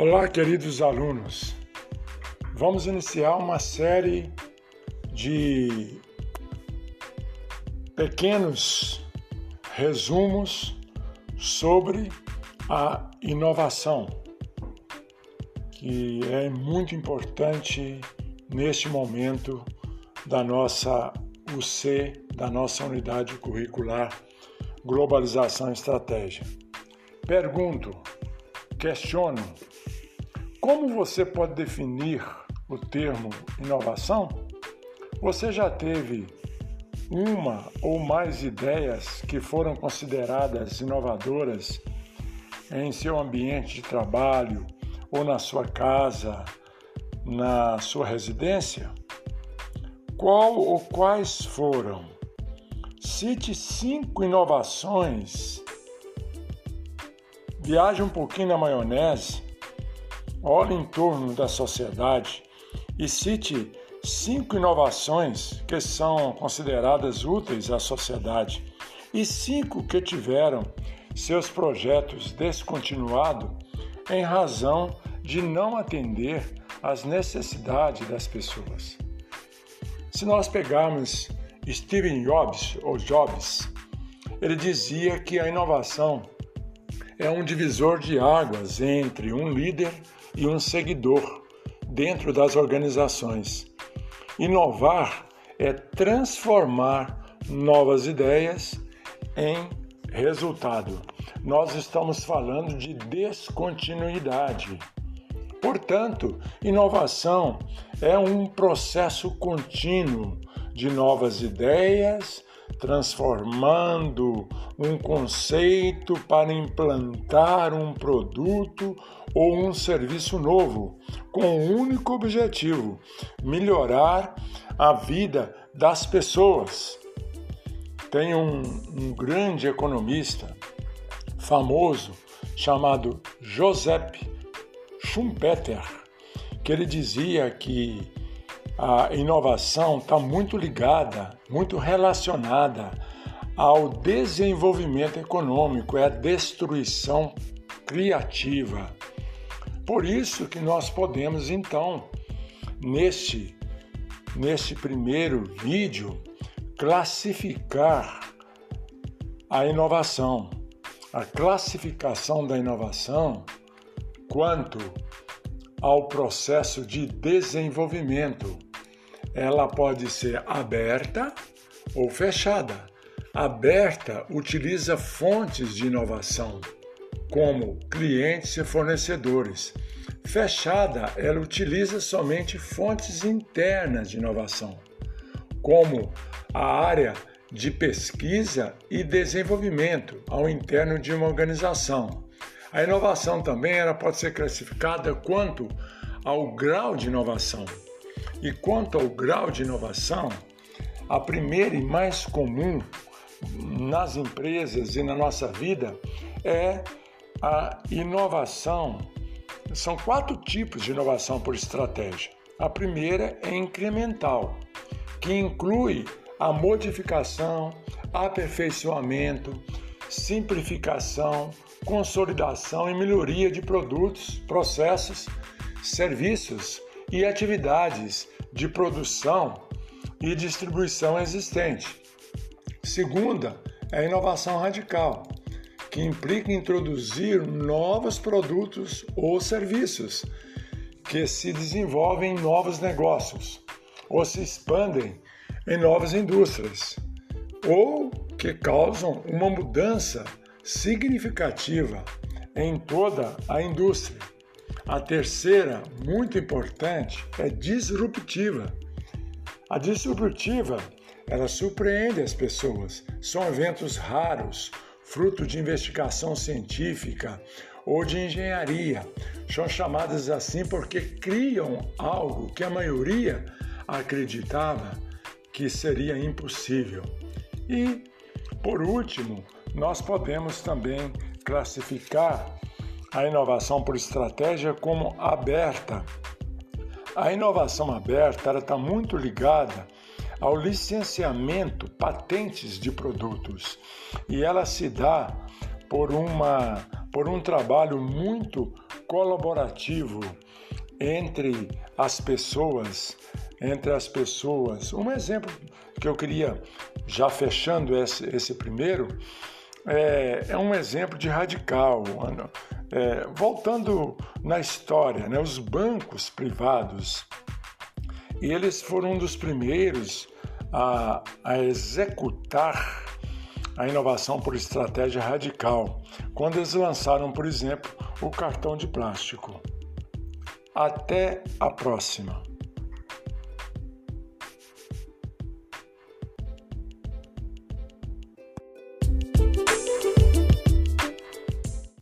Olá, queridos alunos. Vamos iniciar uma série de pequenos resumos sobre a inovação, que é muito importante neste momento da nossa UC, da nossa unidade curricular Globalização e Estratégia. Pergunto, questiono, como você pode definir o termo inovação? Você já teve uma ou mais ideias que foram consideradas inovadoras em seu ambiente de trabalho ou na sua casa, na sua residência? Qual ou quais foram? Cite cinco inovações. Viaje um pouquinho na maionese olhe em torno da sociedade e cite cinco inovações que são consideradas úteis à sociedade e cinco que tiveram seus projetos descontinuados em razão de não atender às necessidades das pessoas. Se nós pegarmos Steve Jobs ou Jobs, ele dizia que a inovação é um divisor de águas entre um líder e um seguidor dentro das organizações. Inovar é transformar novas ideias em resultado. Nós estamos falando de descontinuidade. Portanto, inovação é um processo contínuo de novas ideias, transformando um conceito para implantar um produto ou um serviço novo, com o único objetivo: melhorar a vida das pessoas. Tem um, um grande economista famoso chamado Joseph Schumpeter, que ele dizia que a inovação está muito ligada, muito relacionada ao desenvolvimento econômico, é a destruição criativa. Por isso que nós podemos então, neste, neste primeiro vídeo, classificar a inovação. A classificação da inovação quanto ao processo de desenvolvimento. Ela pode ser aberta ou fechada. Aberta utiliza fontes de inovação como clientes e fornecedores. Fechada, ela utiliza somente fontes internas de inovação, como a área de pesquisa e desenvolvimento ao interno de uma organização. A inovação também ela pode ser classificada quanto ao grau de inovação. E quanto ao grau de inovação, a primeira e mais comum nas empresas e na nossa vida é a inovação. São quatro tipos de inovação por estratégia. A primeira é incremental, que inclui a modificação, aperfeiçoamento, simplificação, consolidação e melhoria de produtos, processos, serviços e atividades de produção e distribuição existente. Segunda é a inovação radical, que implica introduzir novos produtos ou serviços que se desenvolvem em novos negócios ou se expandem em novas indústrias ou que causam uma mudança significativa em toda a indústria. A terceira, muito importante, é disruptiva. A disruptiva, ela surpreende as pessoas. São eventos raros fruto de investigação científica ou de engenharia. São chamadas assim porque criam algo que a maioria acreditava que seria impossível. E, por último, nós podemos também classificar a inovação por estratégia como aberta. A inovação aberta está muito ligada ao licenciamento patentes de produtos e ela se dá por uma por um trabalho muito colaborativo entre as pessoas, entre as pessoas. Um exemplo que eu queria, já fechando esse, esse primeiro, é, é, um exemplo de radical. É, voltando na história, né, os bancos privados, eles foram um dos primeiros a, a executar a inovação por estratégia radical, quando eles lançaram, por exemplo, o cartão de plástico. Até a próxima!